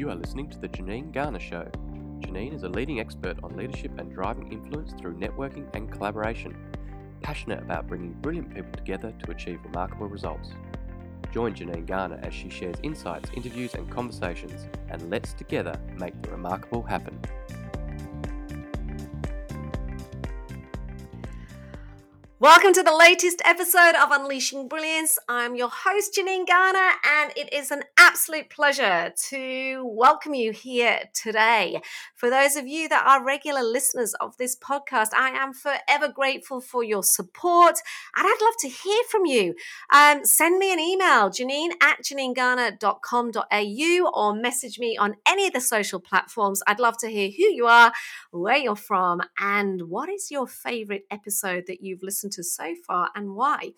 You are listening to The Janine Garner Show. Janine is a leading expert on leadership and driving influence through networking and collaboration, passionate about bringing brilliant people together to achieve remarkable results. Join Janine Garner as she shares insights, interviews, and conversations, and let's together make the remarkable happen. Welcome to the latest episode of Unleashing Brilliance. I'm your host, Janine Garner, and it is an absolute pleasure to welcome you here today. For those of you that are regular listeners of this podcast, I am forever grateful for your support, and I'd love to hear from you. Um, send me an email, janine at janinegarner.com.au, or message me on any of the social platforms. I'd love to hear who you are, where you're from, and what is your favorite episode that you've listened to so far and why.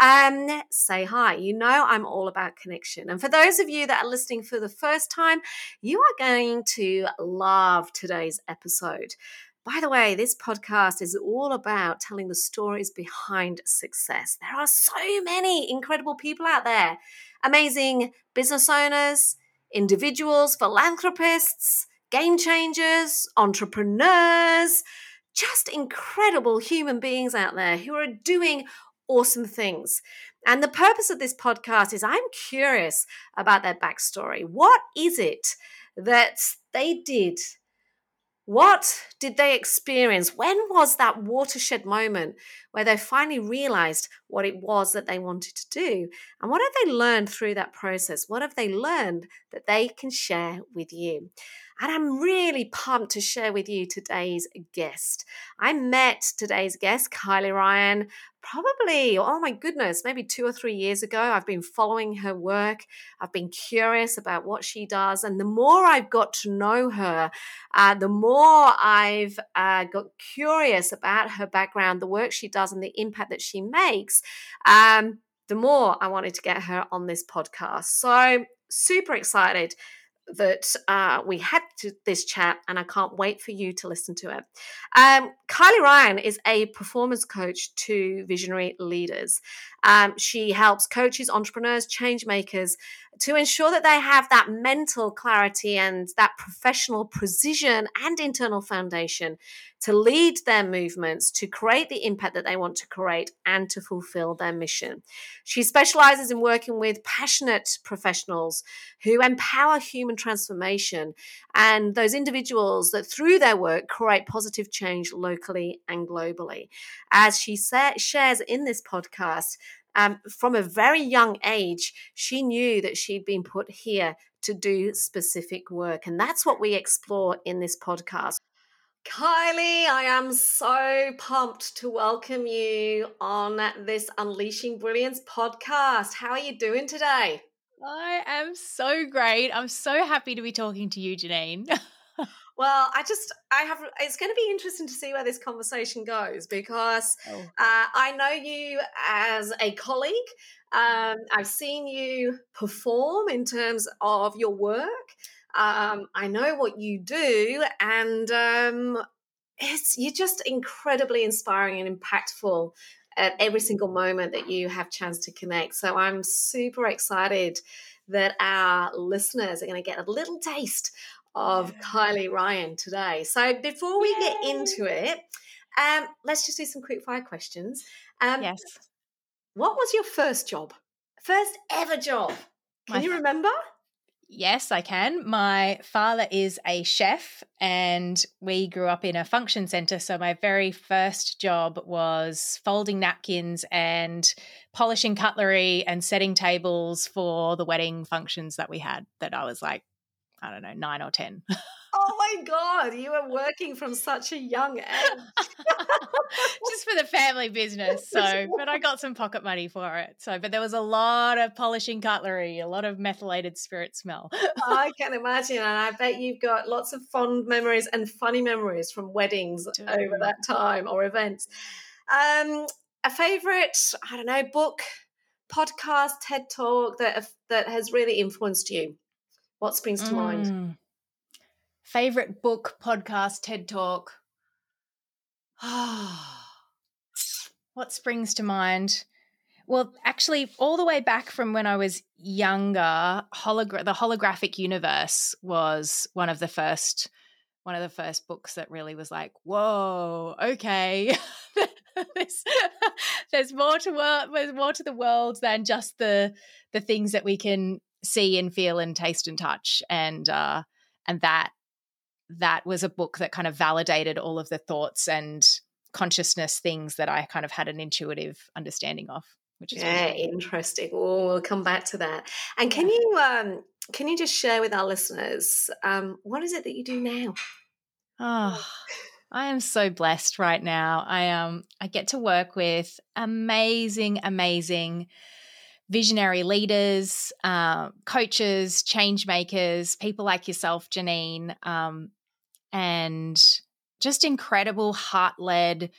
Um, say hi. You know, I'm all about connection. And for those of you that are listening for the first time, you are going to love today's episode. By the way, this podcast is all about telling the stories behind success. There are so many incredible people out there amazing business owners, individuals, philanthropists, game changers, entrepreneurs just incredible human beings out there who are doing awesome things. And the purpose of this podcast is I'm curious about their backstory. What is it that they did? What did they experience? When was that watershed moment where they finally realized what it was that they wanted to do? And what have they learned through that process? What have they learned that they can share with you? And I'm really pumped to share with you today's guest. I met today's guest, Kylie Ryan, probably, oh my goodness, maybe two or three years ago. I've been following her work. I've been curious about what she does. And the more I've got to know her, uh, the more I've uh, got curious about her background, the work she does, and the impact that she makes. Um, the more I wanted to get her on this podcast. So, super excited that uh, we had to, this chat, and I can't wait for you to listen to it. Um, Kylie Ryan is a performance coach to visionary leaders. Um, she helps coaches, entrepreneurs, change makers to ensure that they have that mental clarity and that professional precision and internal foundation to lead their movements, to create the impact that they want to create, and to fulfill their mission. She specializes in working with passionate professionals who empower human transformation and those individuals that through their work create positive change locally and globally. As she sa- shares in this podcast, um, from a very young age, she knew that she'd been put here to do specific work. And that's what we explore in this podcast. Kylie, I am so pumped to welcome you on this Unleashing Brilliance podcast. How are you doing today? I am so great. I'm so happy to be talking to you, Janine. Well, I just, I have, it's going to be interesting to see where this conversation goes because oh. uh, I know you as a colleague. Um, I've seen you perform in terms of your work. Um, I know what you do, and um, it's you're just incredibly inspiring and impactful at every single moment that you have chance to connect. So I'm super excited that our listeners are going to get a little taste of yeah. Kylie Ryan today. So before we Yay. get into it, um, let's just do some quick fire questions. Um, yes. What was your first job? First ever job? Can My you remember? Yes, I can. My father is a chef and we grew up in a function center. So my very first job was folding napkins and polishing cutlery and setting tables for the wedding functions that we had that I was like I don't know, nine or 10. oh my God, you were working from such a young age. Just for the family business. So, but I got some pocket money for it. So, but there was a lot of polishing cutlery, a lot of methylated spirit smell. I can imagine. And I bet you've got lots of fond memories and funny memories from weddings Dude. over that time or events. Um, a favorite, I don't know, book, podcast, TED talk that, that has really influenced you? What springs to mm. mind? Favorite book, podcast, TED Talk. what springs to mind? Well, actually, all the way back from when I was younger, hologra- the holographic universe was one of the first one of the first books that really was like, whoa, okay. there's, there's more to work there's more to the world than just the the things that we can see and feel and taste and touch. And uh and that that was a book that kind of validated all of the thoughts and consciousness things that I kind of had an intuitive understanding of which is yeah really interesting. Oh we'll come back to that. And can you um can you just share with our listeners um what is it that you do now? Oh I am so blessed right now. I um I get to work with amazing, amazing visionary leaders, uh, coaches, change makers, people like yourself, Janine, um, and just incredible heart led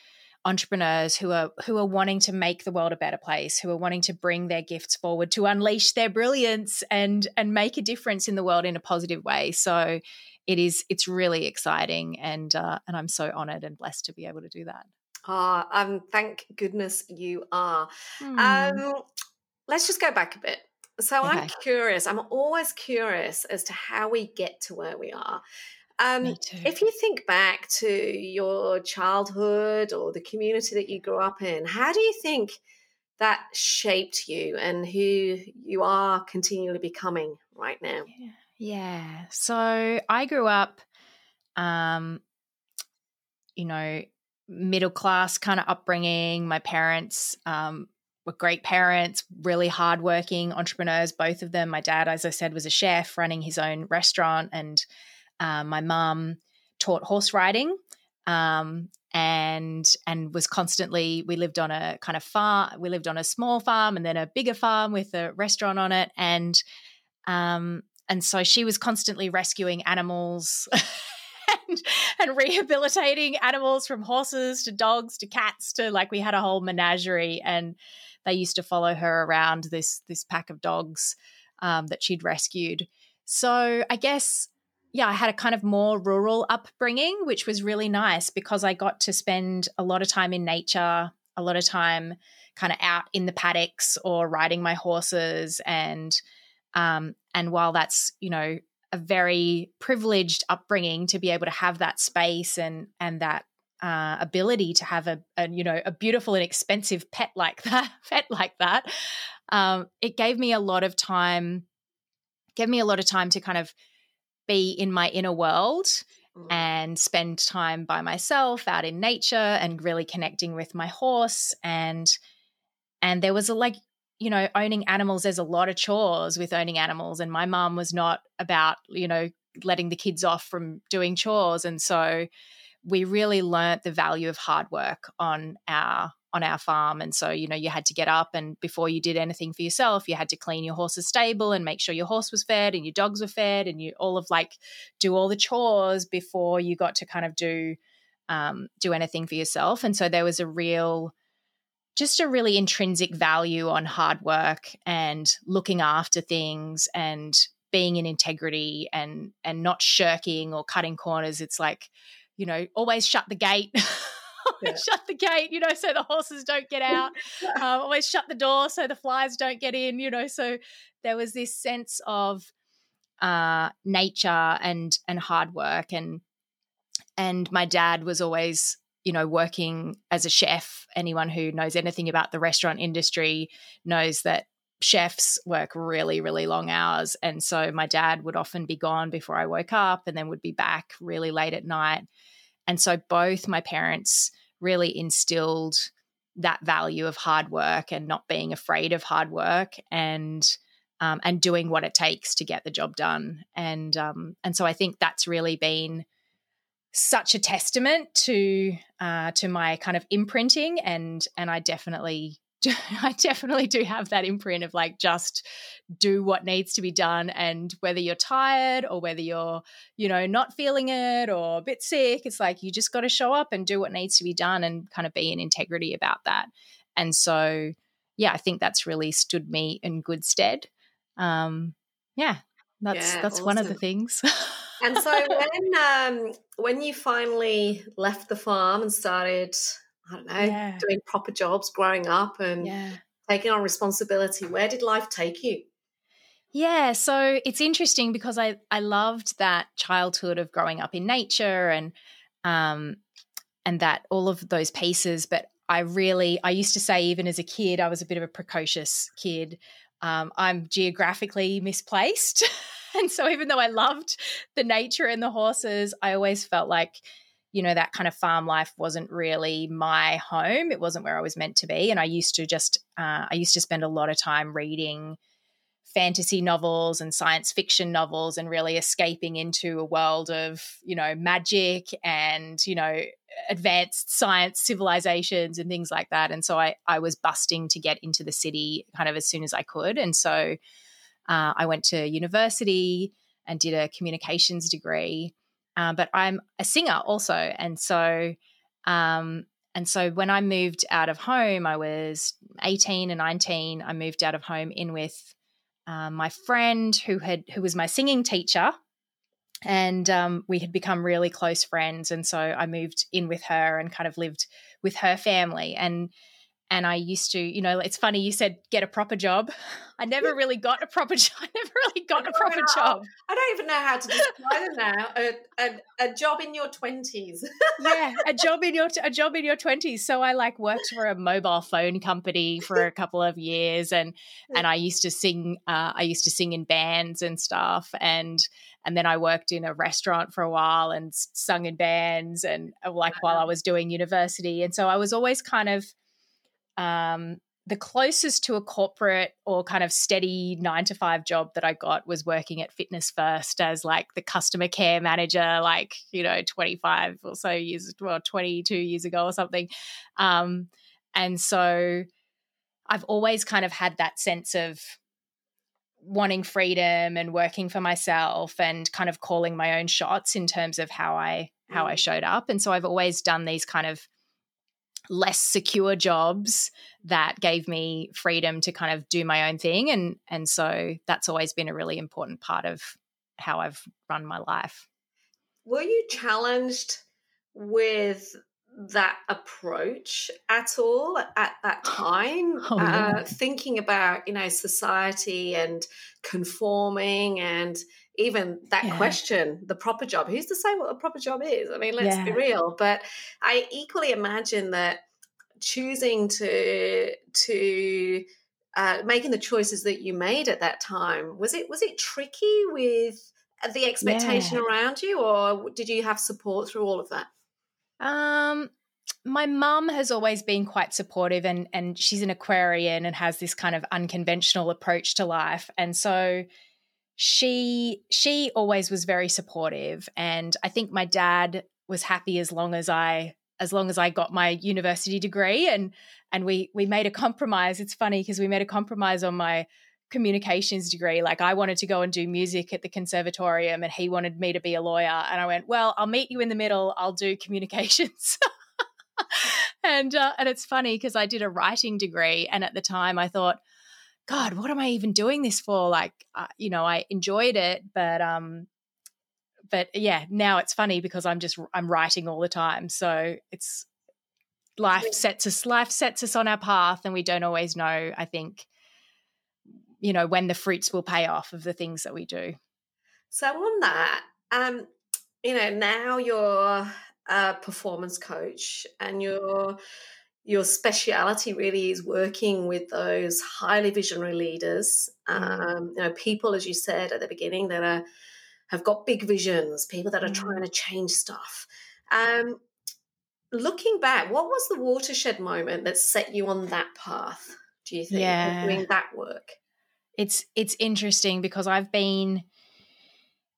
entrepreneurs who are who are wanting to make the world a better place who are wanting to bring their gifts forward to unleash their brilliance and and make a difference in the world in a positive way. So it is it's really exciting and uh, and i'm so honored and blessed to be able to do that. Ah um thank goodness you are. Hmm. um let's just go back a bit. So i'm curious i'm always curious as to how we get to where we are um Me too. If you think back to your childhood or the community that you grew up in, how do you think that shaped you and who you are continually becoming right now? Yeah. Yeah. So I grew up, um, you know, middle class kind of upbringing. My parents um, were great parents, really hardworking entrepreneurs, both of them. My dad, as I said, was a chef running his own restaurant, and um, my mum taught horse riding. Um, and and was constantly we lived on a kind of farm we lived on a small farm and then a bigger farm with a restaurant on it and um and so she was constantly rescuing animals and, and rehabilitating animals from horses to dogs to cats to like we had a whole menagerie and they used to follow her around this this pack of dogs um, that she'd rescued so i guess yeah i had a kind of more rural upbringing which was really nice because i got to spend a lot of time in nature a lot of time kind of out in the paddocks or riding my horses. And um, and while that's you know a very privileged upbringing to be able to have that space and and that uh, ability to have a, a you know a beautiful and expensive pet like that pet like that um, it gave me a lot of time gave me a lot of time to kind of be in my inner world Mm. and spend time by myself out in nature and really connecting with my horse and and there was a like you know owning animals there's a lot of chores with owning animals and my mom was not about you know letting the kids off from doing chores and so we really learnt the value of hard work on our on our farm and so you know you had to get up and before you did anything for yourself you had to clean your horse's stable and make sure your horse was fed and your dogs were fed and you all of like do all the chores before you got to kind of do um, do anything for yourself. And so there was a real just a really intrinsic value on hard work and looking after things and being in integrity and and not shirking or cutting corners. It's like you know always shut the gate Yeah. shut the gate you know so the horses don't get out um, always shut the door so the flies don't get in you know so there was this sense of uh, nature and and hard work and and my dad was always you know working as a chef anyone who knows anything about the restaurant industry knows that chefs work really really long hours and so my dad would often be gone before i woke up and then would be back really late at night and so both my parents really instilled that value of hard work and not being afraid of hard work and um, and doing what it takes to get the job done. And um, and so I think that's really been such a testament to uh, to my kind of imprinting and and I definitely I definitely do have that imprint of like just do what needs to be done and whether you're tired or whether you're you know not feeling it or a bit sick it's like you just got to show up and do what needs to be done and kind of be in integrity about that. And so yeah I think that's really stood me in good stead. Um yeah that's Yeah, that's one of the things. And so when um when you finally left the farm and started, I don't know, Yeah. doing proper jobs growing up and yeah taking on responsibility. Where did life take you? Yeah, so it's interesting because I I loved that childhood of growing up in nature and um and that all of those pieces, but I really I used to say even as a kid I was a bit of a precocious kid. Um, I'm geographically misplaced. and so even though I loved the nature and the horses, I always felt like you know that kind of farm life wasn't really my home. It wasn't where i was meant to be and i used to just uh, i used to spend a lot of time reading fantasy novels and science fiction novels and really escaping into a world of you know magic and you know advanced science civilizations and things like that. And so i i was busting to get into the city kind of as soon as i could. And so uh, i went to university and did a communications degree uh, but i'm a singer also and so um, and so when i moved out of home i was 18 and 19 i moved out of home in with um, my friend who had who was my singing teacher. And um, we had become really close friends and so i moved in with her and kind of lived with her family. And and I used to, you know, it's funny you said get a proper job. I never really got a proper job. I never really got a proper job. I don't even know how to describe it now. A, a, a job in your twenties. yeah, a job in your a job in your twenties. So I like worked for a mobile phone company for a couple of years, and and I used to sing. Uh, I used to sing in bands and stuff, and and then I worked in a restaurant for a while and sung in bands, and uh, like while I was doing university, and so I was always kind of um, the closest to a corporate or kind of steady nine to five job that I got was working at Fitness First as like the customer care manager, like, you know, 25 or so years, well, 22 years ago or something. Um, and so I've always kind of had that sense of wanting freedom and working for myself and kind of calling my own shots in terms of how I how I mm. showed up. And so I've always done these kind of less secure jobs that gave me freedom to kind of do my own thing and and so that's always been a really important part of how I've run my life. Were you challenged with that approach at all at that time oh, yeah. uh, thinking about you know society and conforming and even that yeah. question, the proper job. Who's to say what a proper job is? I mean, let's yeah. be real. But I equally imagine that choosing to to uh, making the choices that you made at that time was it was it tricky with the expectation around you, or did you have support through all of that? Um, my mum has always been quite supportive and and she's an aquarian and has this kind of unconventional approach to life. And so she she always was very supportive and i think my dad was happy as long as i as long as i got my university degree and and we we made a compromise. It's funny because we made a compromise on my communications degree like i wanted to go and do music at the conservatorium and he wanted me to be a lawyer and i went well i'll meet you in the middle i'll do communications and uh, and it's funny because i did a writing degree and at the time i thought God, what am I even doing this for? Like, uh, you know, I enjoyed it, but um, but yeah, now it's funny because I'm just I'm writing all the time, so it's life sets us life sets us on our path, and we don't always know. I think, you know, when the fruits will pay off of the things that we do. So on that, um, you know, now you're a performance coach, and you're your speciality really is working with those highly visionary leaders, mm. um, you know, people, as you said at the beginning, that are have got big visions, people that are mm. trying to change stuff. Um, looking back, what was the watershed moment that set you on that path? Do you think yeah. doing that work? It's it's interesting because I've been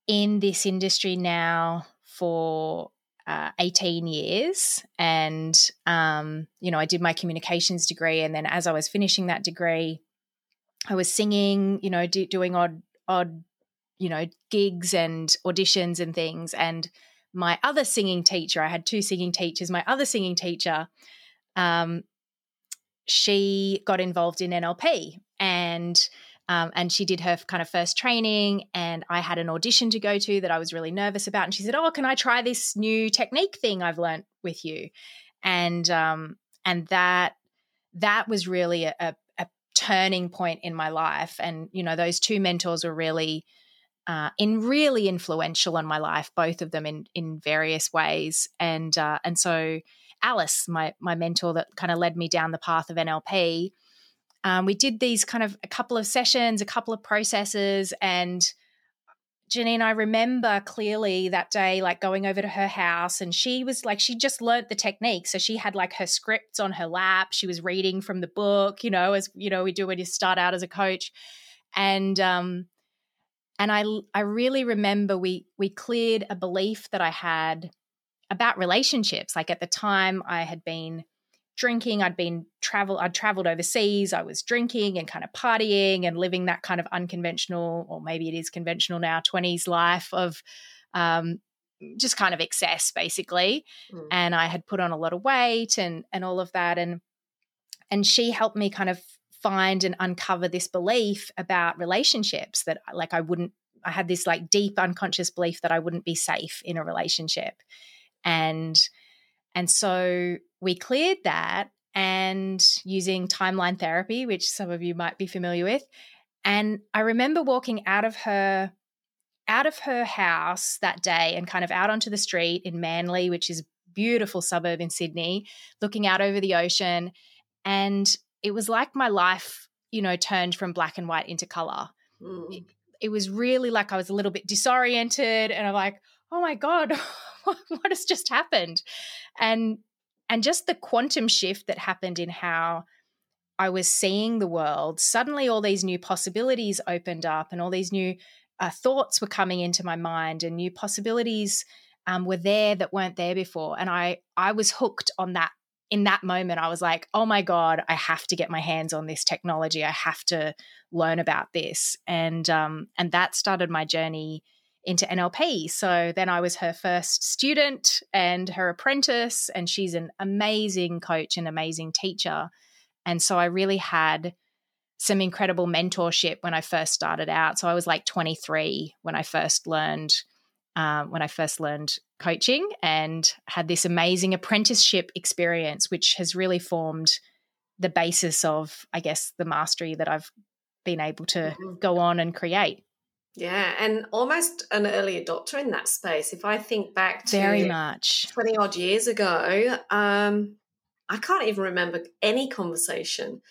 in this industry now for uh, 18 years. And, um, you know, I did my communications degree. And then as I was finishing that degree, I was singing, you know, do, doing odd, odd, you know, gigs and auditions and things. And my other singing teacher, I had two singing teachers, my other singing teacher, um, she got involved in NLP and um, and she did her kind of first training, and I had an audition to go to that I was really nervous about. And she said, "Oh, can I try this new technique thing I've learned with you?" And um, and that that was really a, a, turning point in my life. And, you know, those two mentors were really, uh, in really influential on my life, both of them in, in various ways. And, uh, and so Alice, my, my mentor that kind of led me down the path of NLP, um, we did these kind of a couple of sessions, a couple of processes, and Janine, I remember clearly that day, like going over to her house, and she was like, she just learnt the technique. So she had like her scripts on her lap. She was reading from the book, you know, as you know, we do when you start out as a coach. And um, and I I really remember we we cleared a belief that I had about relationships. Like at the time, I had been drinking. I'd been travel. I'd traveled overseas. I was drinking and kind of partying and living that kind of unconventional, or maybe it is conventional now, twenties life of um, just kind of excess, basically. Mm. And I had put on a lot of weight and and all of that. And and she helped me kind of find and uncover this belief about relationships that like I wouldn't. I had this like deep unconscious belief that I wouldn't be safe in a relationship, and and so we cleared that and using timeline therapy, which some of you might be familiar with. And I remember walking out of her out of her house that day and kind of out onto the street in Manly, which is beautiful suburb in Sydney, looking out over the ocean. And it was like my life, you know, turned from black and white into color. Mm. It, it was really like I was a little bit disoriented and I'm like, oh my God, what has just happened? And and just the quantum shift that happened in how I was seeing the world. Suddenly, all these new possibilities opened up, and all these new uh, thoughts were coming into my mind, and new possibilities um, were there that weren't there before. And I, I was hooked on that. In that moment, I was like, "Oh my god, I have to get my hands on this technology. I have to learn about this." And um, and that started my journey into NLP. So then I was her first student and her apprentice, and she's an amazing coach and amazing teacher. And so I really had some incredible mentorship when I first started out. So I was like 23 when I first learned um, when I first learned coaching and had this amazing apprenticeship experience, which has really formed the basis of, I guess, the mastery that I've been able to mm-hmm. go on and create. Yeah, and almost an early adopter in that space. If I think back to very much 20 odd years ago, um, I can't even remember any conversation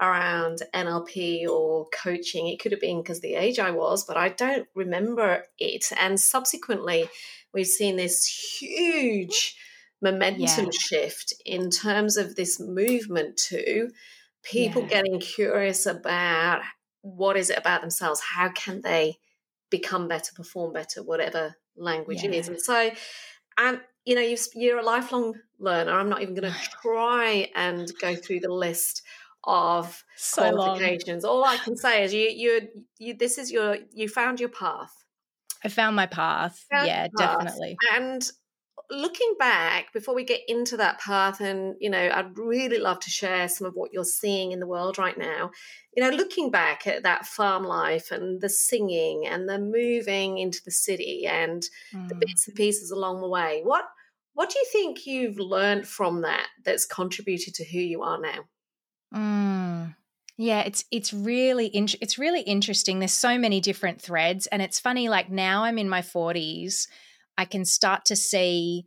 around NLP or coaching. It could have been because the age I was, but I don't remember it. And subsequently, we've seen this huge momentum yeah. shift in terms of this movement to people yeah. getting curious about what is it about themselves? How can they become better, perform better, whatever language yeah. it is. And so, and you know, you are a lifelong learner. I'm not even going to try and go through the list of so qualifications. Long. All I can say is you, you, you. This is your. You found your path. I found my path. Found yeah, path. definitely. And looking back before we get into that path and you know i'd really love to share some of what you're seeing in the world right now you know looking back at that farm life and the singing and the moving into the city and mm. the bits and pieces along the way what what do you think you've learned from that that's contributed to who you are now mm. Yeah, it's it's really in, it's really interesting. There's so many different threads, and it's funny. Like now, I'm in my 40s, I can start to see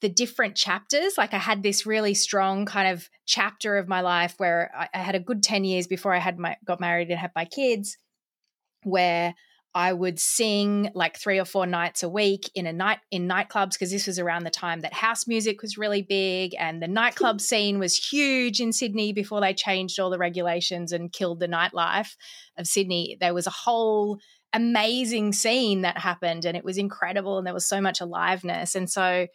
the different chapters. Like I had this really strong kind of chapter of my life where I, I had a good 10 years before I had my got married and had my kids, where I would sing like three or four nights a week in a night in nightclubs because this was around the time that house music was really big and the nightclub scene was huge in Sydney before they changed all the regulations and killed the nightlife of Sydney. There was a whole amazing scene that happened and it was incredible and there was so much aliveness. And so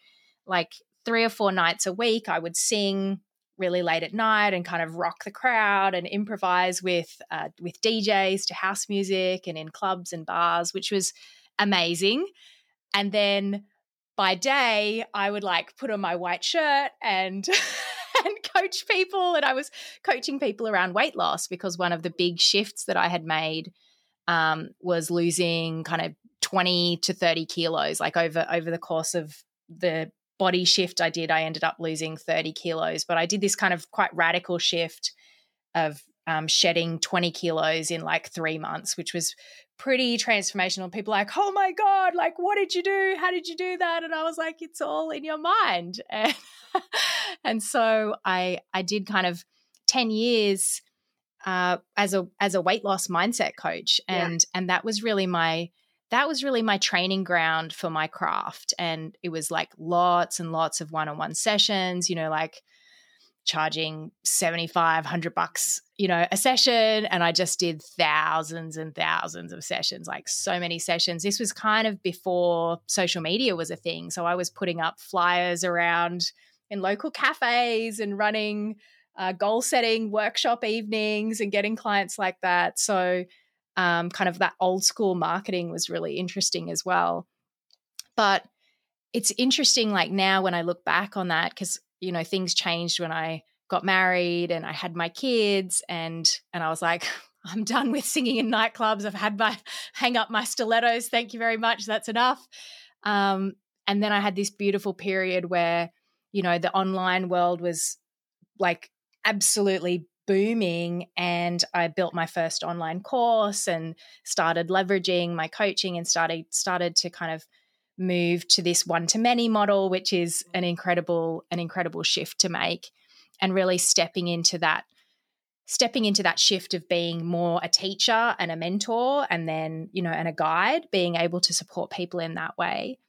like three or four nights a week i would sing really late at night and kind of rock the crowd and improvise with uh, with djs to house music and in clubs and bars which was amazing. And then by day i would like put on my white shirt and and coach people and i was coaching people around weight loss because one of the big shifts that i had made um, was losing kind of 20 to 30 kilos like over over the course of the body shift i did i ended up losing 30 kilos but i did this kind of quite radical shift of um, shedding 20 kilos in like three months, which was pretty transformational. People like, oh my God, like, what did you do? How did you do that? And I was like, it's all in your mind. And, and so I, I did kind of 10 years uh, as a as a weight loss mindset coach. And yeah. and that was really my that was really my training ground for my craft. And it was like lots and lots of one-on-one sessions you know like charging 75 100 bucks you know a session. And i just did thousands and thousands of sessions like so many sessions. This was kind of before social media was a thing. So i was putting up flyers around in local cafes and running uh, goal setting workshop evenings and getting clients like that. So um, kind of that old school marketing was really interesting as well. But it's interesting like now when i look back on that because you know things changed when i got married and i had my kids and and i was like i'm done with singing in nightclubs. I've had my hang up my stilettos. Thank you very much. That's enough. Um, and then i had this beautiful period where you know the online world was like absolutely booming and i built my first online course and started leveraging my coaching and started started to kind of move to this one to many model which is an mm. incredible an incredible shift to make and really stepping into that stepping into that shift of being more a teacher and a mentor and then you know and a guide being able to support people in that way.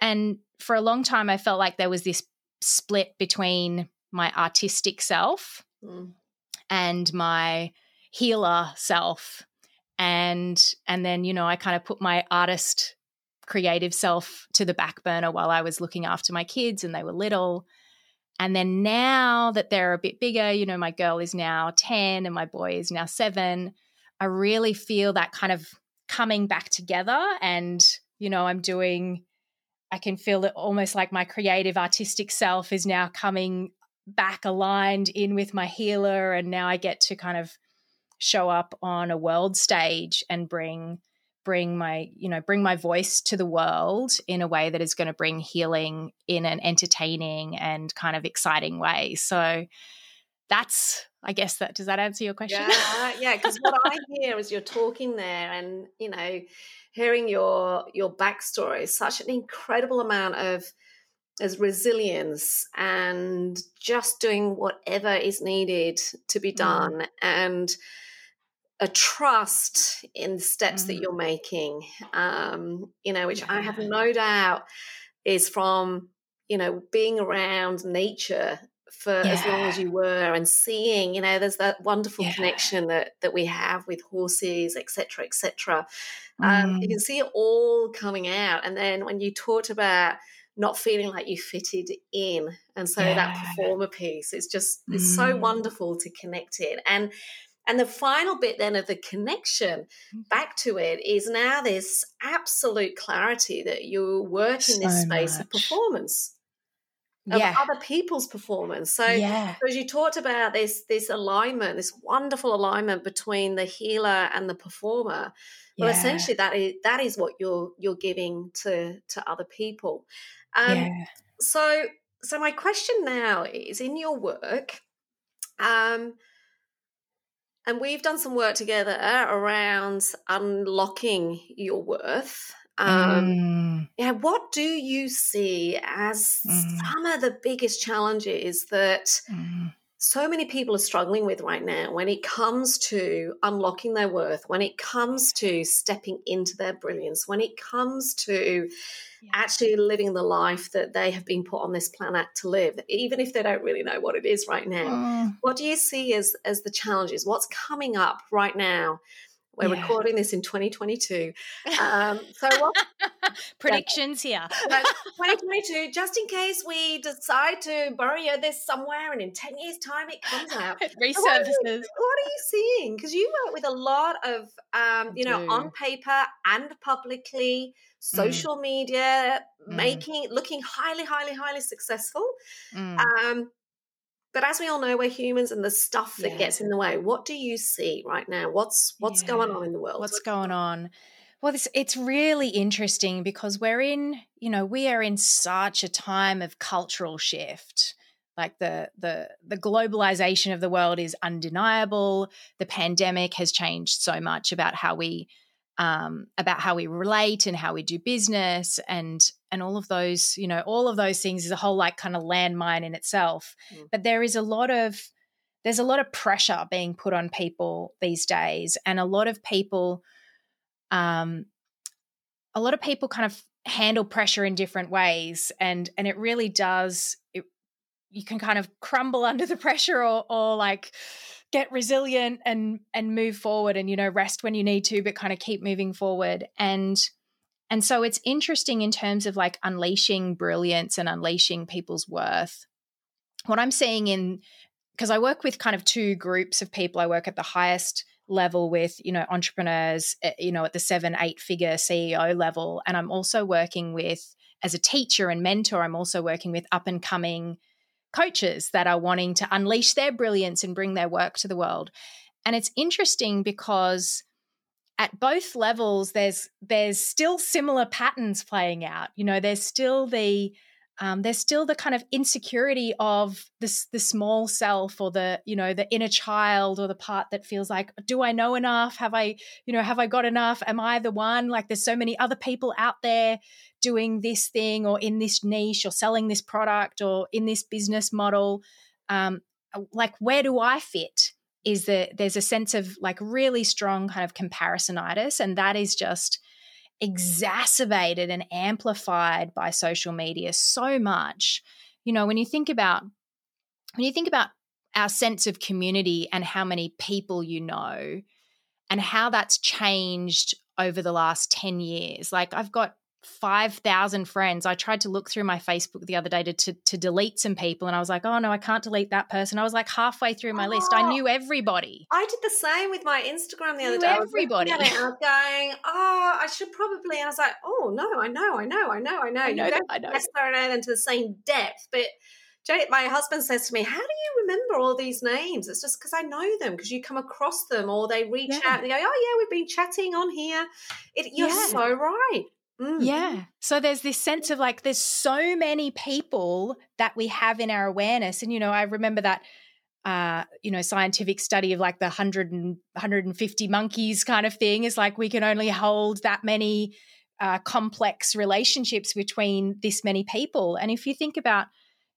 And for a long time i felt like there was this split between my artistic self mm. and my healer self and and then you know i kind of put my artist creative self to the back burner while I was looking after my kids and they were little. And then now that they're a bit bigger, you know, my girl is now 10 and my boy is now seven, I really feel that kind of coming back together. And, you know, I'm doing, I can feel that almost like my creative artistic self is now coming back aligned in with my healer. And now I get to kind of show up on a world stage and bring bring my you know bring my voice to the world in a way that is going to bring healing in an entertaining and kind of exciting way so that's i guess that does that answer your question yeah yeah because what i hear as you're talking there and you know hearing your your backstory such an incredible amount of as resilience and just doing whatever is needed to be mm. done mm. and a trust in the steps mm. that you're making, um, you know, which yeah. I have no doubt is from, you know, being around nature for yeah. as long as you were and seeing, you know, there's that wonderful yeah. connection that that we have with horses, etc., etc. Mm. Um, you can mm. see it all coming out. And then when you talked about not feeling like you fitted in, and so that performer piece, it's just it's mm. so wonderful to connect it and and the final bit then of the connection mm. back to it is now this absolute clarity that you work in this space much. of performance of yeah. other people's performance. So, yeah. as you talked about this this alignment, this wonderful alignment between the healer and the performer. Well, yeah. essentially, that is that is what you're you're giving to to other people. Um, yeah. So, so my question now is: in your work, um, and we've done some work together around unlocking your worth. Um, mm. Yeah, what do you see as mm. some of the biggest challenges that mm. So many people are struggling with right now when it comes to unlocking their worth, when it comes to stepping into their brilliance, when it comes to yeah. actually living the life that they have been put on this planet to live, even if they don't really know what it is right now. Mm. What do you see as as the challenges? What's coming up right now? We're yeah. recording this in 2022. Um, so what predictions here? 2022, just in case we decide to bury this somewhere, and in 10 years' time it comes out. Resurfaces. What are you, what are you seeing? Because you work with a lot of, um, you know, on paper and publicly Mm. social mm. media, mm. making looking highly, highly, highly successful. Mm. Um, but as we all know, we're humans, and the stuff that yeah. gets in the way. What do you see right now? What's what's yeah. going on in the world? What's going on? Well, it's, it's really interesting because we're in, you know, we are in such a time of cultural shift. like the the the globalization of the world is undeniable the pandemic has changed so much about how we um, about how we relate and how we do business and and all of those you know all of those things is a whole like kind of landmine in itself mm. but there is a lot of there's a lot of pressure being put on people these days and a lot of people um a lot of people kind of handle pressure in different ways and and it really does it, you can kind of crumble under the pressure or or like get resilient and and move forward and you know rest when you need to but kind of keep moving forward. And and so it's interesting in terms of like unleashing brilliance and unleashing people's worth. What i'm seeing in because i work with kind of two groups of people. I work at the highest level with you know entrepreneurs eh, you know at the seven eight figure ceo level and i'm also working with as a teacher and mentor i'm also working with up and coming coaches that are wanting to unleash their brilliance and bring their work to the world. And it's interesting because at both levels there's there's still similar patterns playing out. You know, there's still the um, there's still the kind of insecurity of this the small self or the you know the inner child or the part that feels like do i know enough? Have i you know have i got enough? Am i the one? Like there's so many other people out there doing this thing or in this niche or selling this product or in this business model. Um, like where do i fit is that there's a sense of like really strong kind of comparisonitis and that is just exacerbated and amplified by social media so much. You know when you think about when you think about our sense of community and how many people you know and how that's changed over the last 10 years like i've got 5,000 friends. I tried to look through my Facebook the other day to, to, to delete some people, and I was like, oh no, I can't delete that person. I was like halfway through my oh, list. I oh. knew everybody. I did the same with my Instagram the other day. Everybody. I was, I was going, oh, I should probably. And I was like, oh no, I know, I know, I know, I know. I know, you don't I know. necessarily into the same depth, but. My husband says to me, "How do you remember all these names?" It's just because I know them because you come across them, or they reach yeah. out and they go, "Oh yeah, we've been chatting on here." It, you're yeah. so right. Mm. Yeah. So there's this sense of like, there's so many people that we have in our awareness. And, you know, I remember that, uh, you know, scientific study of like the 100 and 150 monkeys kind of thing is like we can only hold that many uh, complex relationships between this many people. And if you think about,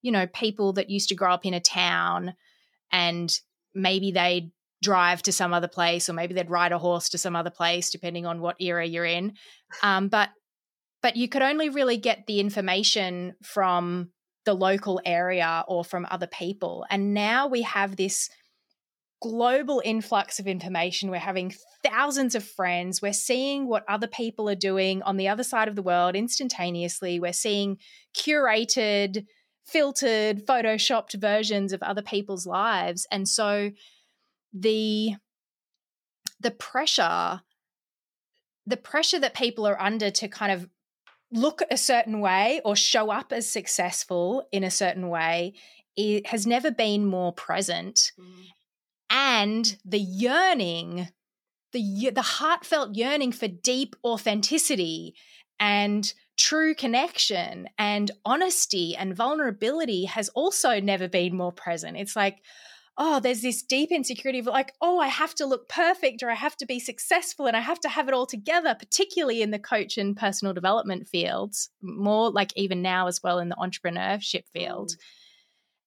you know, people that used to grow up in a town and maybe they'd drive to some other place or maybe they'd ride a horse to some other place depending on what era you're in um, but but you could only really get the information from the local area or from other people. And now we have this global influx of information. We're having thousands of friends. We're seeing what other people are doing on the other side of the world instantaneously. We're seeing curated, filtered, photoshopped versions of other people's lives. And so the the pressure the pressure that people are under to kind of look a certain way or show up as successful in a certain way it has never been more present mm. and the yearning the the heartfelt yearning for deep authenticity and true connection and honesty and vulnerability has also never been more present it's like oh, there's this deep insecurity of like, oh, I have to look perfect or I have to be successful and I have to have it all together, particularly in the coach and personal development fields, more like even now as well in the entrepreneurship field. Mm.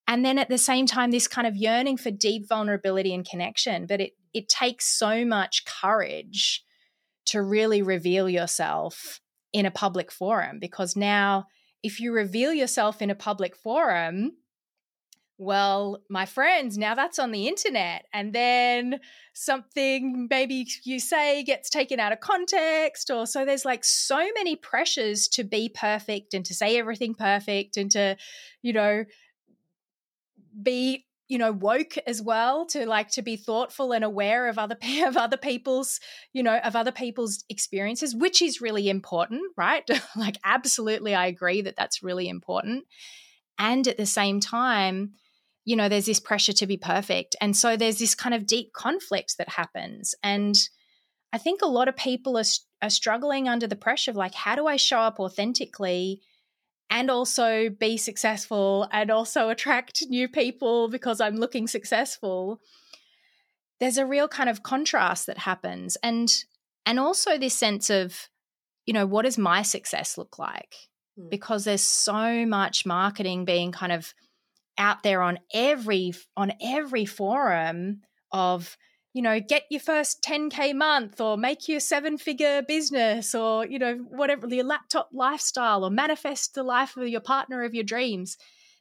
And then at the same time, this kind of yearning for deep vulnerability and connection. But it it takes so much courage to really reveal yourself in a public forum because now if you reveal yourself in a public forum, well, my friends, now that's on the internet. And then something maybe you say gets taken out of context. Or so there's like so many pressures to be perfect and to say everything perfect and to, you know, be you know woke as well to like to be thoughtful and aware of other of other people's you know of other people's experiences which is really important right like absolutely i agree that that's really important and at the same time you know, there's this pressure to be perfect. And so there's this kind of deep conflict that happens. And I think a lot of people are, are struggling under the pressure of like, how do I show up authentically and also be successful and also attract new people because I'm looking successful. There's a real kind of contrast that happens. And and also this sense of, you know, what does my success look like? Mm. Because there's so much marketing being kind of out there on every on every forum of you know, get your first 10K month or make your seven figure business or, you know, whatever, your laptop lifestyle or manifest the life of your partner of your dreams.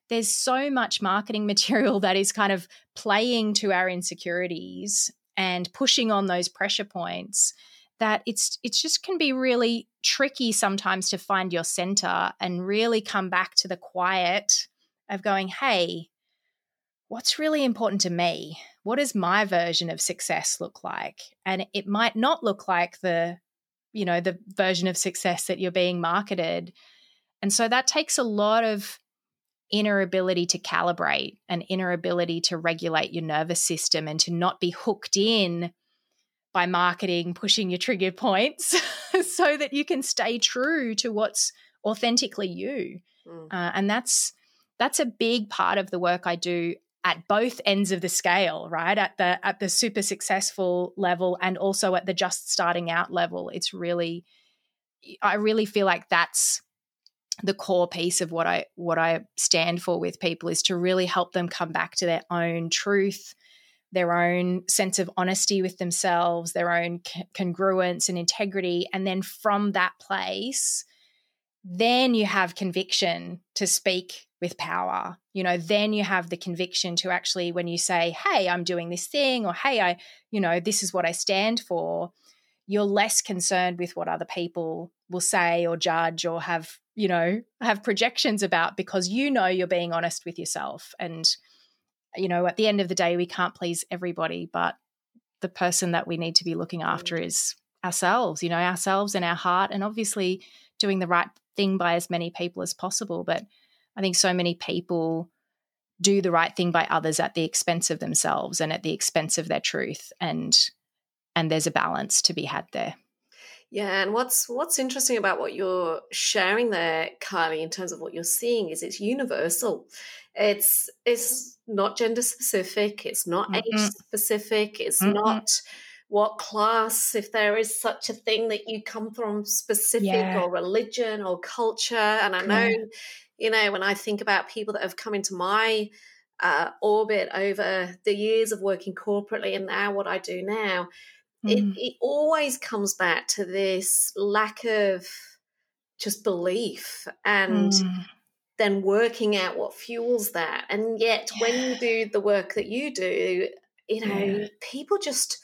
There's so much marketing material that is kind of playing to our insecurities and pushing on those pressure points that it's it's just can be really tricky sometimes to find your center and really come back to the quiet of going hey what's really important to me? What does my version of success look like? And it might not look like the you know the version of success that you're being marketed. And so that takes a lot of inner ability to calibrate and inner ability to regulate your nervous system and to not be hooked in by marketing pushing your trigger points so that you can stay true to what's authentically you. Mm. uh, and that's that's a big part of the work i do at both ends of the scale right? At the at the super successful level and also at the just starting out level. It's really i really feel like that's the core piece of what i what i stand for with people is to really help them come back to their own truth their own sense of honesty with themselves their own congruence and integrity and then from that place then you have conviction to speak with power. You know, then you have the conviction to actually, when you say, hey, I'm doing this thing, or hey, I, you know, this is what I stand for, you're less concerned with what other people will say or judge or have, you know, have projections about because you know you're being honest with yourself. And, you know, at the end of the day, we can't please everybody, but the person that we need to be looking after mm. is ourselves, you know, ourselves and our heart. And obviously, doing the right thing by as many people as possible. But I think so many people do the right thing by others at the expense of themselves and at the expense of their truth and and there's a balance to be had there. Yeah, and what's what's interesting about what you're sharing there, Kylie, in terms of what you're seeing, is it's universal. It's it's not gender specific. It's not mm age specific. It's mm not what class, if there is such a thing that you come from specific yeah. or religion or culture. And I know, yeah. you know, when I think about people that have come into my uh, orbit over the years of working corporately and now what I do now, mm. it, it always comes back to this lack of just belief and mm. then working out what fuels that. And yet, yeah. when you do the work that you do, you know, yeah. people just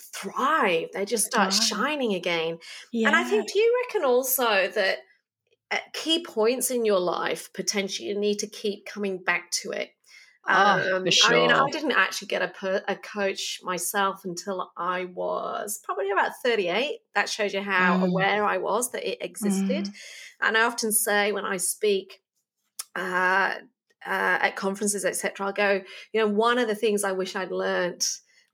thrive. They just start shining again. Yeah. And I think, do you reckon also that at key points in your life, potentially you need to keep coming back to it? Oh, um, sure. I mean, I didn't actually get a, per, a coach myself until I was probably about 38. That shows you how mm. aware I was that it existed. Mm. And I often say when I speak, uh, uh, at conferences, etc., I'll go, you know, one of the things I wish I'd learned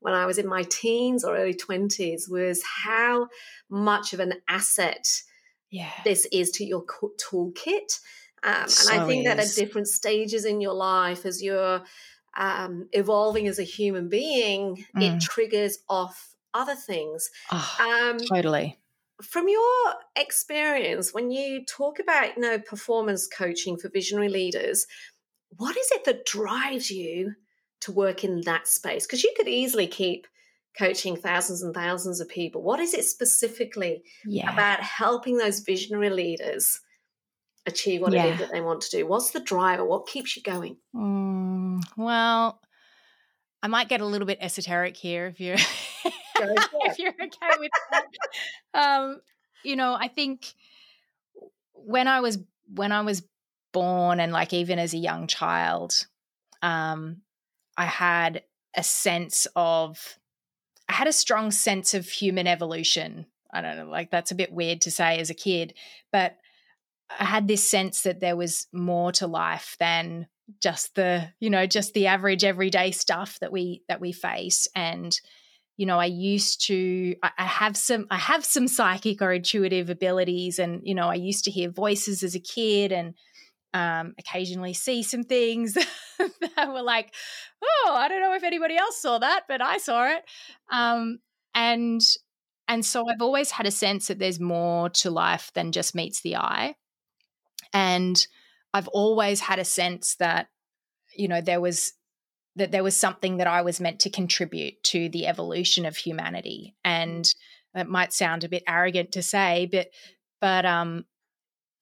when I was in my teens or early 20s was how much of an asset yeah. this is to your toolkit. Um, so and I think is. that at different stages in your life, as you're um, evolving as a human being, mm. it triggers off other things. Oh, um, totally. From your experience, when you talk about you know performance coaching for visionary leaders, what is it that drives you to work in that space? Because you could easily keep coaching thousands and thousands of people. What is it specifically yeah. about helping those visionary leaders achieve what yeah. it is that they want to do? What's the driver? What keeps you going? Mm, well, I might get a little bit esoteric here if you're if you're okay with that. um, you know, I think when I was when I was born and like even as a young child, um, I had a sense of, I had a strong sense of human evolution. I don't know, like that's a bit weird to say as a kid, but I had this sense that there was more to life than just the, you know, just the average everyday stuff that we that we face and you know, I used to, I, have some, I have some psychic or intuitive abilities, and you know, I used to hear voices as a kid, and um, occasionally see some things that were like, oh, I don't know if anybody else saw that, but I saw it. Um, and and so I've always had a sense that there's more to life than just meets the eye. And I've always had a sense that, you know, there was that there was something that I was meant to contribute to the evolution of humanity. And it might sound a bit arrogant to say, but but um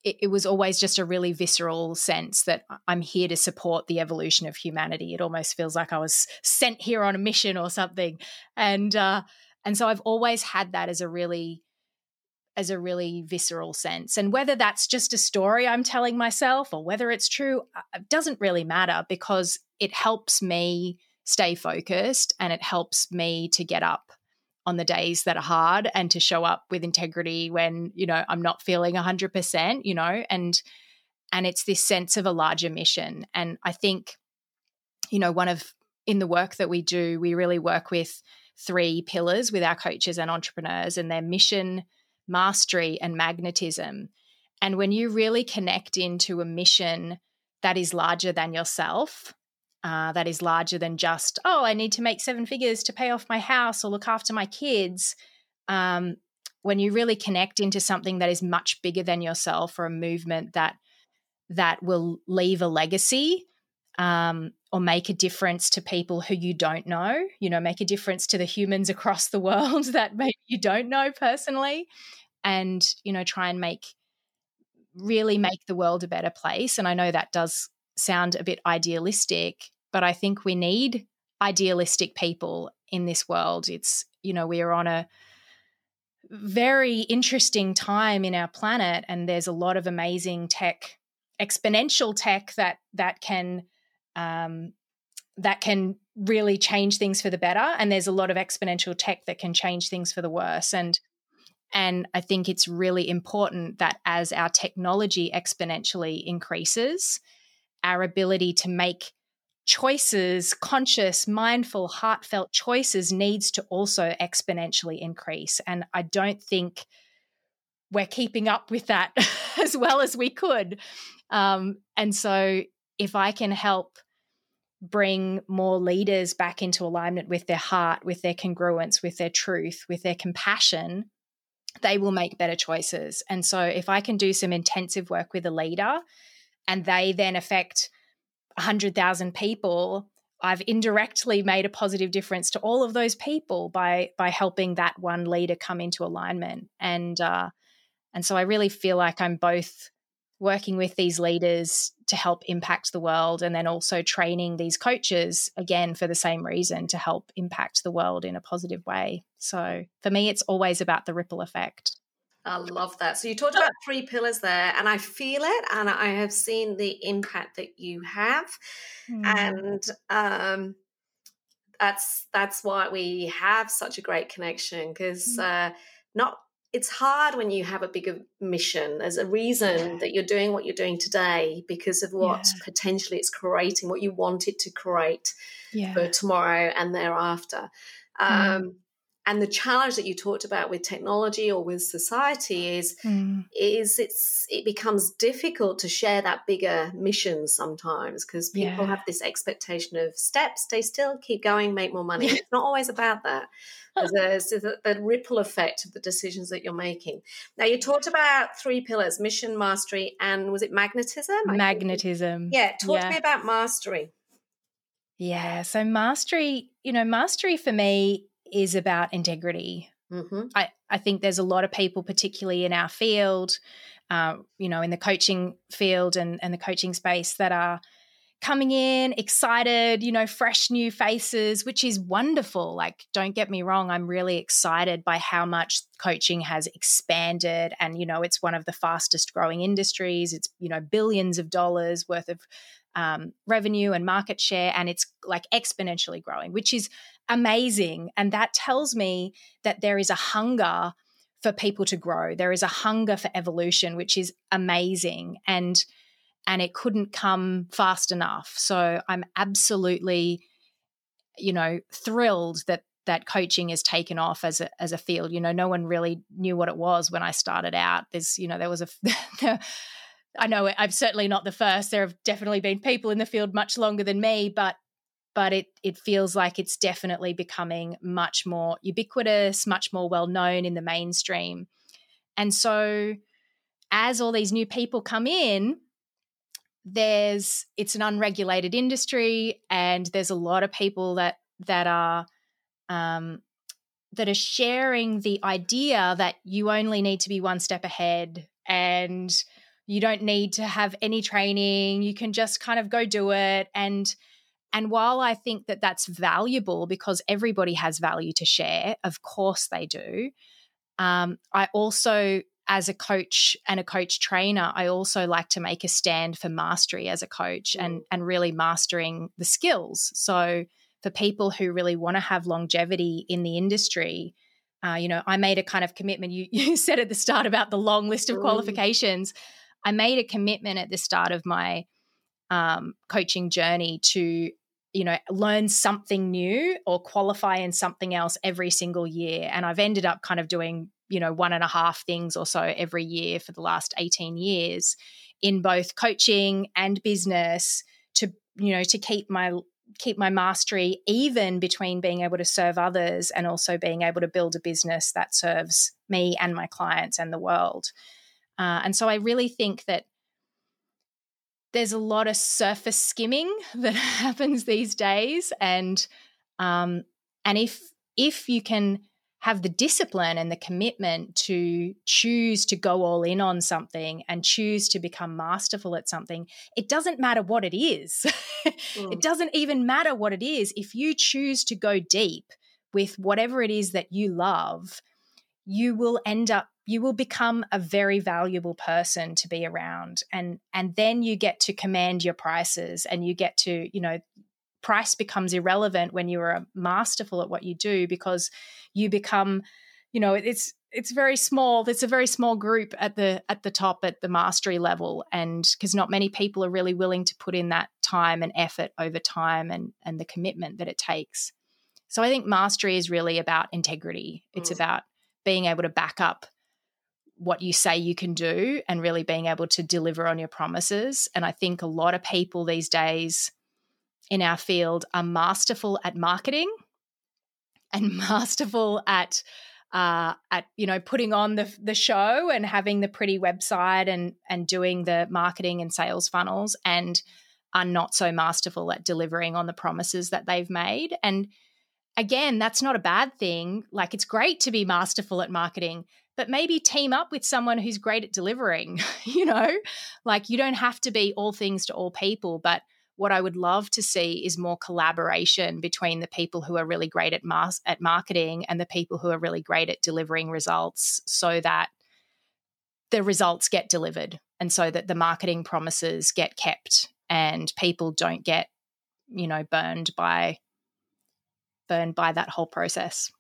it, it, was always just a really visceral sense that I'm here to support the evolution of humanity. It almost feels like I was sent here on a mission or something, and uh, and so I've always had that as a really as a really visceral sense. And whether that's just a story I'm telling myself or whether it's true, uh, it doesn't really matter because it helps me stay focused and it helps me to get up on the days that are hard and to show up with integrity when you know i'm not feeling 100% you know and and it's this sense of a larger mission and i think you know one of in the work that we do we really work with three pillars with our coaches and entrepreneurs and their mission mastery and magnetism. And when you really connect into a mission that is larger than yourself uh, that is larger than just, oh, I need to make seven figures to pay off my house or look after my kids. Um, when you really connect into something that is much bigger than yourself or a movement that that will leave a legacy um, or make a difference to people who you don't know, you know, make a difference to the humans across the world that maybe you don't know personally, and you know, try and make really make the world a better place. And I know that does sound a bit idealistic, but I think we need idealistic people in this world. It's, you know, we are on a very interesting time in our planet and there's a lot of amazing tech exponential tech that that can um, that can really change things for the better and there's a lot of exponential tech that can change things for the worse and and i think it's really important that as our technology exponentially increases our ability to make choices, conscious, mindful, heartfelt choices needs to also exponentially increase. And I don't think we're keeping up with that as well as we could. Um, and so if I can help bring more leaders back into alignment with their heart, with their congruence, with their truth, with their compassion, they will make better choices. And so if I can do some intensive work with a leader and they then affect 100,000 people, I've indirectly made a positive difference to all of those people by by helping that one leader come into alignment. And uh, and so I really feel like I'm both working with these leaders to help impact the world and then also training these coaches again for the same reason to help impact the world in a positive way. So for me it's always about the ripple effect. I love that. So you talked about three pillars there, and I feel it, and I have seen the impact that you have, mm. and um, that's that's why we have such a great connection because mm. uh, not it's hard when you have a bigger mission. There's a reason that you're doing what you're doing today because of what yeah. potentially it's creating, what you want it to create yeah. for tomorrow and thereafter. Mm. And the challenge that you talked about with technology or with society is mm. is it's it becomes difficult to share that bigger mission sometimes because people yeah. have this expectation of steps stay still keep going make more money. It's not always about that. There's the, the ripple effect of the decisions that you're making. Now you talked about three pillars mission mastery and was it magnetism? Magnetism. Yeah talk yeah. to me about mastery. Yeah so mastery you know mastery for me is about integrity. Mm-hmm. I, I think there's a lot of people, particularly in our field, uh, you know, in the coaching field and, and the coaching space, that are coming in excited, you know, fresh new faces, which is wonderful. Like, don't get me wrong, I'm really excited by how much coaching has expanded. And, you know, it's one of the fastest growing industries. It's, you know, billions of dollars worth of um, revenue and market share, and it's like exponentially growing, which is amazing. And that tells me that there is a hunger for people to grow. There is a hunger for evolution, which is amazing. And and it couldn't come fast enough. So I'm absolutely, you know, thrilled that that coaching has taken off as a as a field. You know, no one really knew what it was when I started out. There's, you know, there was a I know I'm certainly not the first. There have definitely been people in the field much longer than me, but but it it feels like it's definitely becoming much more ubiquitous, much more well known in the mainstream. And so as all these new people come in, there's it's an unregulated industry and there's a lot of people that that are um, that are sharing the idea that you only need to be one step ahead and you don't need to have any training you can just kind of go do it and and while i think that that's valuable because everybody has value to share of course they do um, i also as a coach and a coach trainer i also like to make a stand for mastery as a coach mm. and and really mastering the skills. So for people who really want to have longevity in the industry uh, you know i made a kind of commitment you, you said at the start about the long list of qualifications. I made a commitment at the start of my um, coaching journey to you know learn something new or qualify in something else every single year. And i've ended up kind of doing you know one and a half things or so every year for the last 18 years in both coaching and business to you know to keep my keep my mastery even between being able to serve others and also being able to build a business that serves me and my clients and the world. Uh, and so I really think that there's a lot of surface skimming that happens these days, and um, and if if you can have the discipline and the commitment to choose to go all in on something and choose to become masterful at something, it doesn't matter what it is. mm. It doesn't even matter what it is. If you choose to go deep with whatever it is that you love, you will end up you will become a very valuable person to be around and and then you get to command your prices and you get to you know price becomes irrelevant when you are masterful at what you do because you become you know it's it's very small it's a very small group at the at the top at the mastery level and because not many people are really willing to put in that time and effort over time and and the commitment that it takes so i think mastery is really about integrity it's mm. about being able to back up what you say you can do and really being able to deliver on your promises. And I think a lot of people these days in our field are masterful at marketing and masterful at uh, at you know putting on the the show and having the pretty website and and doing the marketing and sales funnels and are not so masterful at delivering on the promises that they've made and again that's not a bad thing like it's great to be masterful at marketing but maybe team up with someone who's great at delivering, you know? Like you don't have to be all things to all people, but what I would love to see is more collaboration between the people who are really great at mas- at marketing and the people who are really great at delivering results so that the results get delivered and so that the marketing promises get kept and people don't get you know burned by burned by that whole process.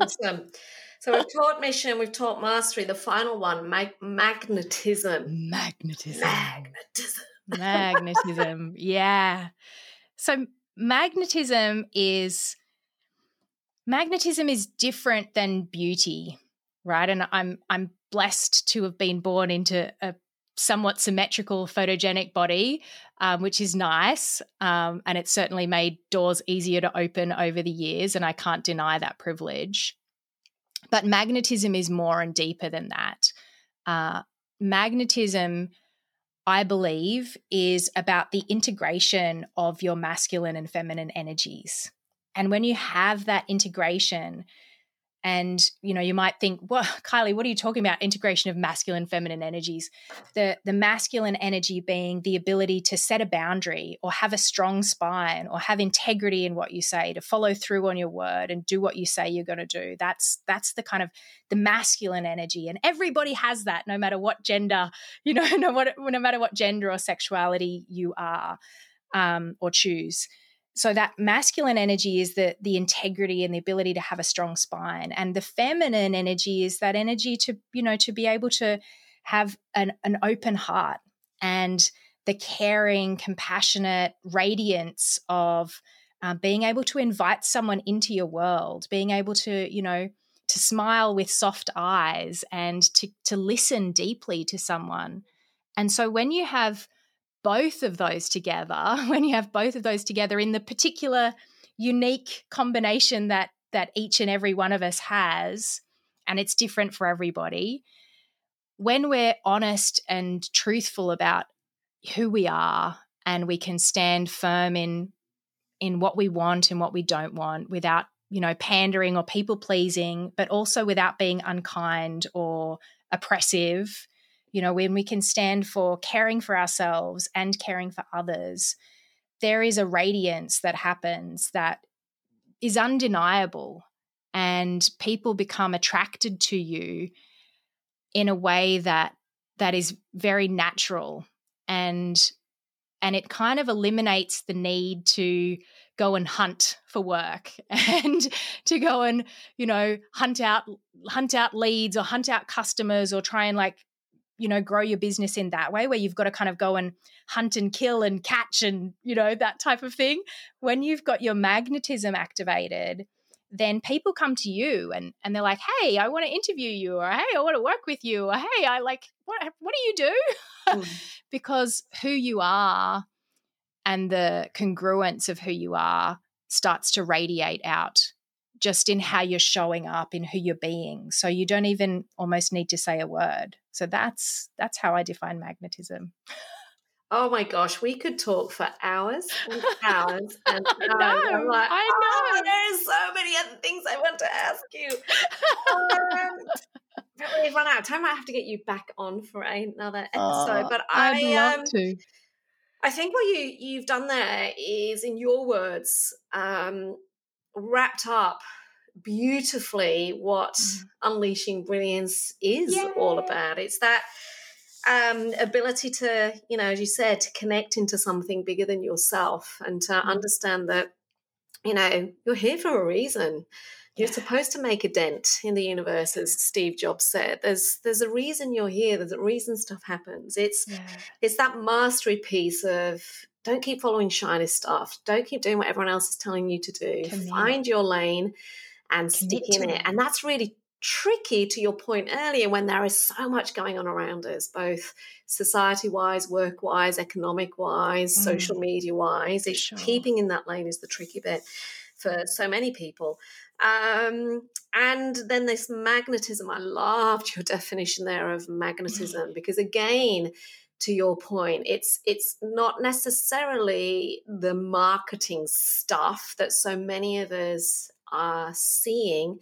awesome. So we've taught mission, we've taught mastery. The final one, mag- magnetism. Magnetism. Magnetism. magnetism. Yeah. So magnetism is magnetism is different than beauty, right? And I'm I'm blessed to have been born into a somewhat symmetrical photogenic body, um, which is nice. Um, and it's certainly made doors easier to open over the years. And I can't deny that privilege. But magnetism is more and deeper than that. Uh, magnetism, I believe, is about the integration of your masculine and feminine energies. And when you have that integration, and you know you might think well kylie what are you talking about? Integration of masculine feminine energies. The the masculine energy being the ability to set a boundary or have a strong spine or have integrity in what you say to follow through on your word and do what you say you're going to do. That's that's the kind of the masculine energy. And everybody has that no matter what gender you know no, what, no matter what gender or sexuality you are um, or choose so that masculine energy is the the integrity and the ability to have a strong spine and the feminine energy is that energy to you know to be able to have an, an open heart and the caring compassionate radiance of um, being able to invite someone into your world, being able to, you know, to smile with soft eyes and to, to listen deeply to someone. And so when you have both of those together, when you have both of those together in the particular unique combination that that each and every one of us has, and it's different for everybody, when we're honest and truthful about who we are and we can stand firm in in what we want and what we don't want without you know pandering or people pleasing but also without being unkind or oppressive you know when we can stand for caring for ourselves and caring for others there is a radiance that happens that is undeniable and people become attracted to you in a way that that is very natural and and it kind of eliminates the need to go and hunt for work and to go and you know hunt out hunt out leads or hunt out customers or try and like you know grow your business in that way where you've got to kind of go and hunt and kill and catch and you know that type of thing. When you've got your magnetism activated then people come to you and and they're like hey i want to interview you or hey i want to work with you or hey i like what what do you do? Mm. because who you are and the congruence of who you are starts to radiate out just in how you're showing up in who you're being. So you don't even almost need to say a word so that's that's how i define magnetism Oh my gosh, we could talk for hours and hours and hours. I know. I'm like, I know. Oh, there's so many other things I want to ask you. um, but we've run out of time. I have to get you back on for another episode. Uh, but I, I'd love um, to. I think what you you've done there is, in your words, um, wrapped up beautifully what mm. unleashing brilliance is Yay. all about. It's that um, ability to, you know, as you said, to connect into something bigger than yourself and to mm. understand that, you know, you're here for a reason. You're supposed to make a dent in the universe, as Steve Jobs said. There's there's a reason you're here. There's a reason stuff happens. It's yeah. it's that mastery piece of don't keep following shiny stuff. Don't keep doing what everyone else is telling you to do. Find your lane and stick in it. And that's really tricky to your point earlier when there is so much going on around us, both society wise, work wise, economic wise, mm. social media wise. It's sure. keeping in that lane is the tricky bit for so many people. Um, and then this magnetism, I loved your definition there of magnetism because again, to your point, it's it's not necessarily the marketing stuff that so many of us are seeing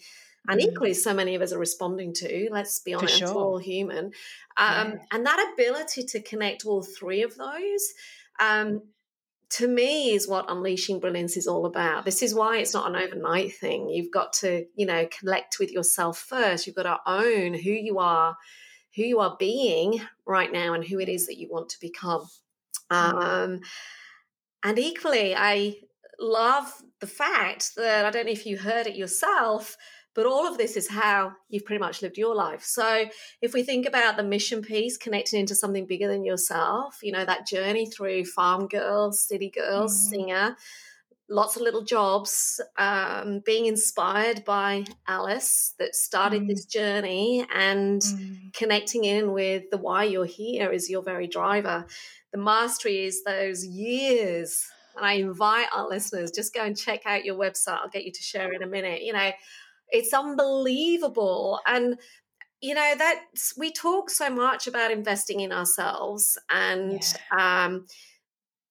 and mm. equally so many of us are responding to let's be honest sure. we're all human um, yeah. and that ability to connect all three of those um, to me is what unleashing brilliance is all about this is why it's not an overnight thing you've got to you know connect with yourself first you've got to own who you are who you are being right now and who it is that you want to become mm. um, and equally i love the fact that i don't know if you heard it yourself but all of this is how you've pretty much lived your life. So if we think about the mission piece, connecting into something bigger than yourself, you know, that journey through farm girl, city girl, mm. singer, lots of little jobs, um, being inspired by Alice that started mm. this journey and mm. connecting in with the why you're here is your very driver. The mastery is those years. And I invite our listeners, just go and check out your website. I'll get you to share in a minute. You know, it's unbelievable. And you know that we talk so much about investing in ourselves and yeah. um,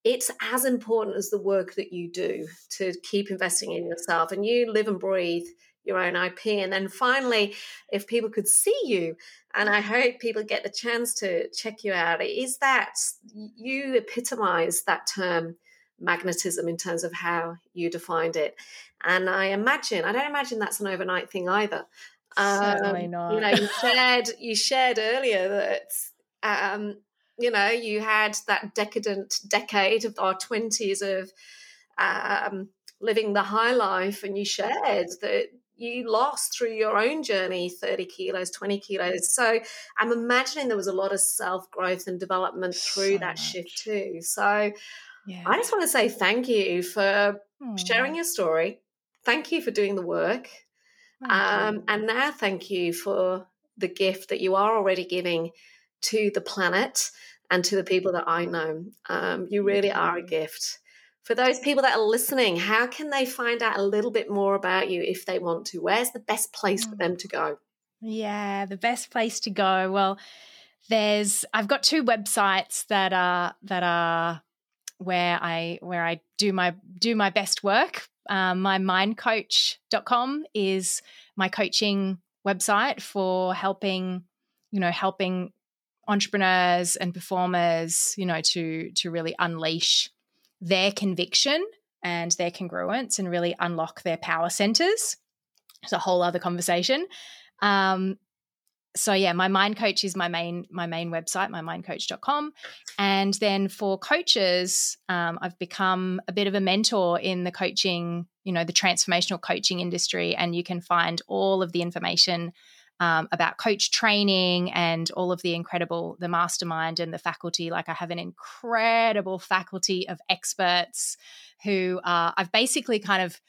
it's as important as the work that you do to keep investing in yourself and you live and breathe your own ip and then finally if people could see you and i hope people get the chance to check you out is that you epitomize that term magnetism in terms of how you defined it. And I imagine, I don't imagine that's an overnight thing either. Certainly um, not. You know, you shared you shared earlier that um, you know you had that decadent decade of our twenties of um, living the high life, and you shared that you lost through your own journey 30 kilos 20 kilos so i'm imagining there was a lot of self growth and development through so that much. shift too so yeah. I just want to say thank you for Aww. sharing your story. Thank you for doing the work. Um, and now thank you for the gift that you are already giving to the planet and to the people that I know. Um, you really are a gift. For those people that are listening, how can they find out a little bit more about you if they want to? Where's the best place for mm. them to go? Yeah, the best place to go. Well, there's I've got two websites that are that are where I where I do my do my best work. Um, my mindcoach.com is my coaching website for helping you know helping entrepreneurs and performers you know to to really unleash their conviction and their congruence and really unlock their power centers it's a whole other conversation um, so yeah my mind coach is my main my main website my mindcoach.com and then for coaches um, i've become a bit of a mentor in the coaching you know the transformational coaching industry and you can find all of the information um, about coach training and all of the incredible the mastermind and the faculty. Like i have an incredible faculty of experts who uh, i've basically kind of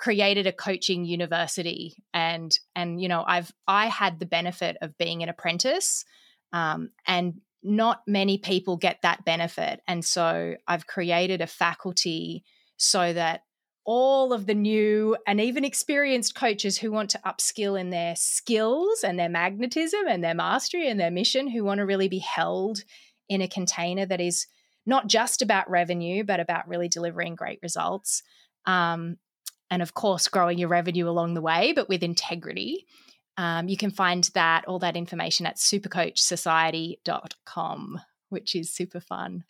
created a coaching university and and you know i've i had the benefit of being an apprentice um, and not many people get that benefit. And so i've created a faculty so that all of the new and even experienced coaches who want to upskill in their skills and their magnetism and their mastery and their mission who want to really be held in a container that is not just about revenue but about really delivering great results um, and of course growing your revenue along the way but with integrity. Um, you can find that all that information at supercoachsociety.com which is super fun.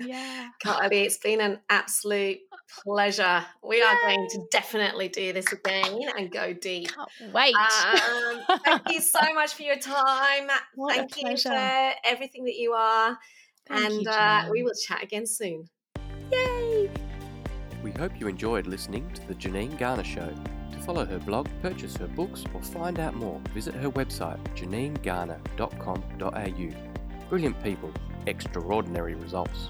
Yeah. Kylie it's been an absolute pleasure. We Yay. are going to definitely do this again and go deep. Can't wait. Um, thank you so much for your time. What thank you for everything that you are. Thank and you, uh, we will chat again soon. Yay we hope you enjoyed listening to The Janine Garner Show. To follow her blog, purchase her books, or find out more, visit her website janinegarner.com.au. Brilliant people, extraordinary results.